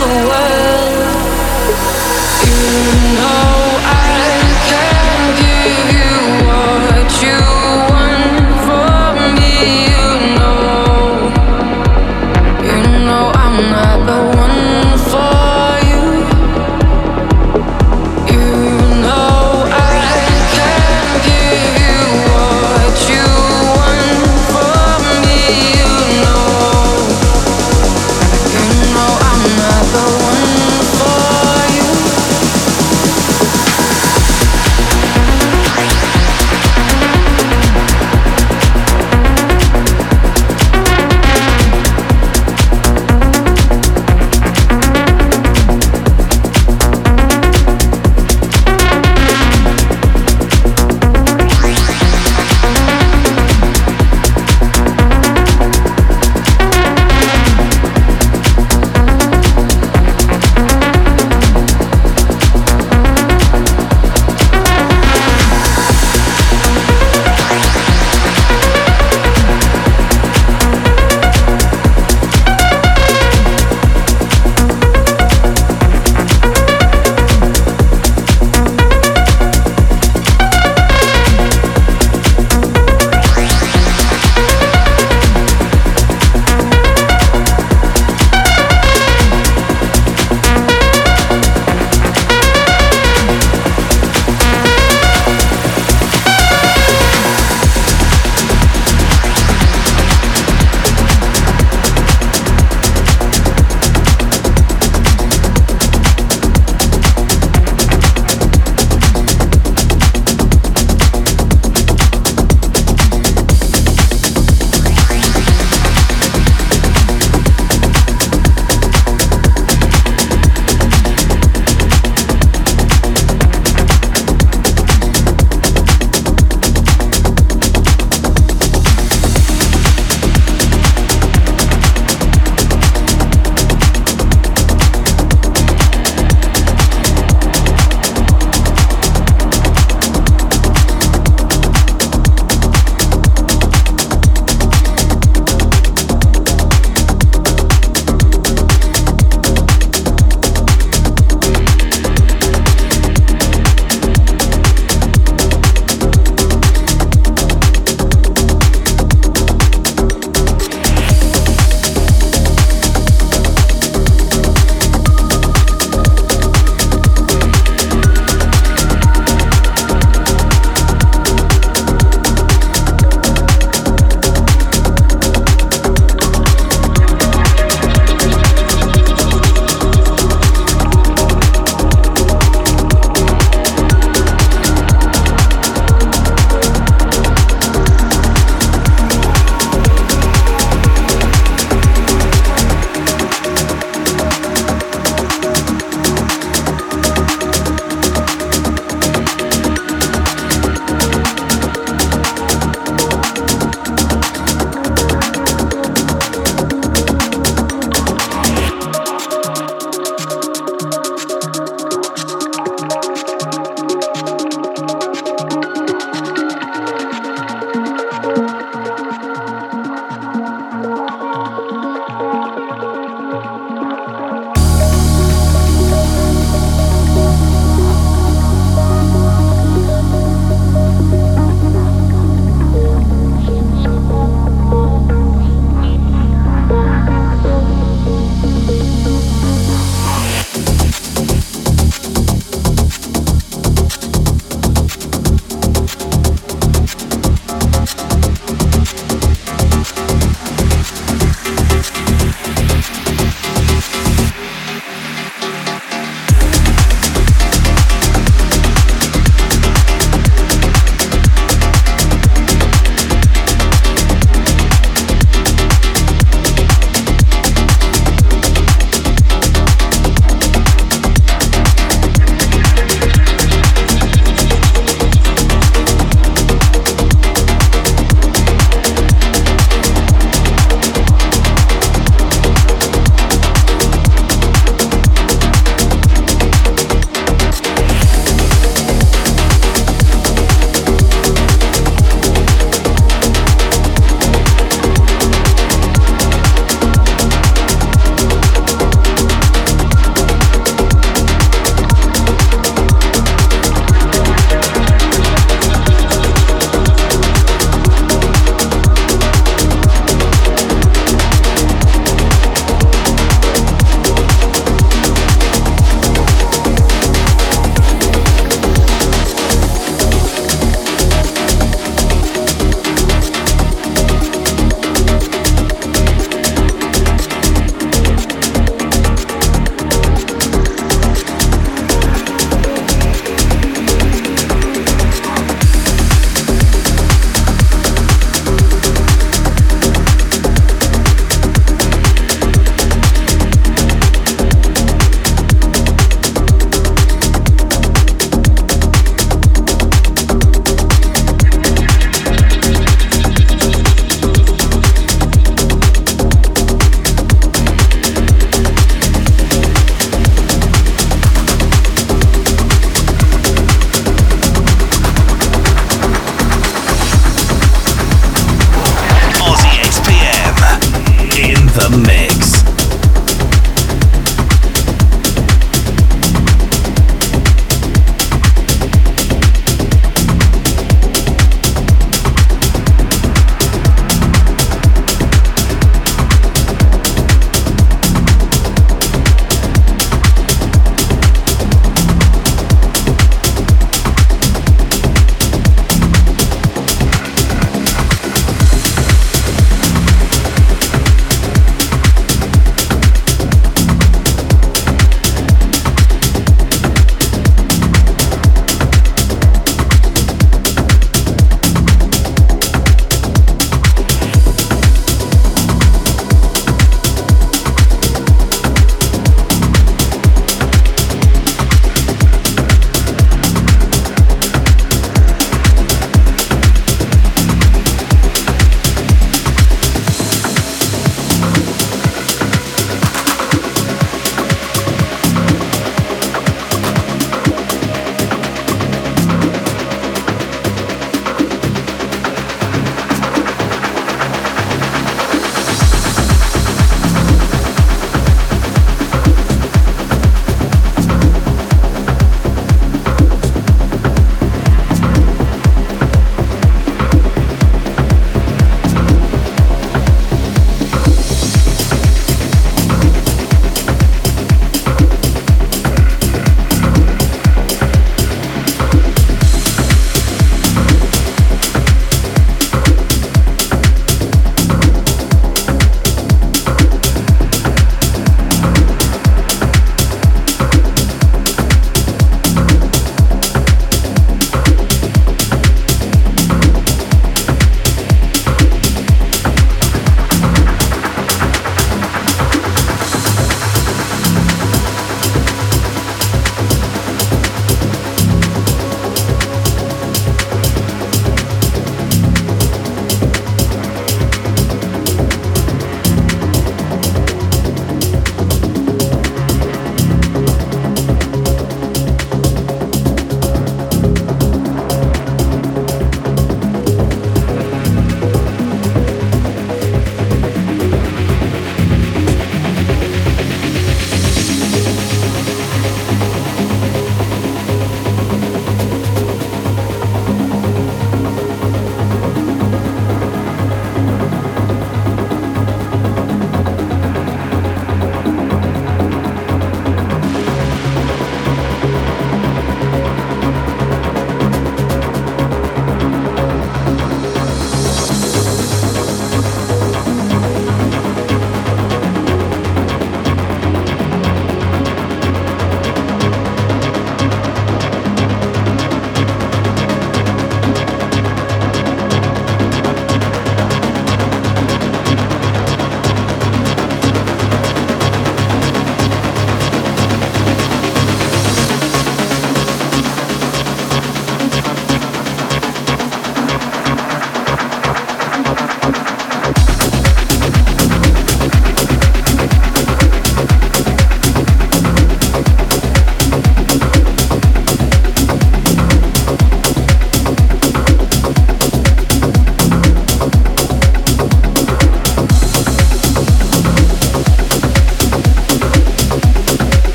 the world.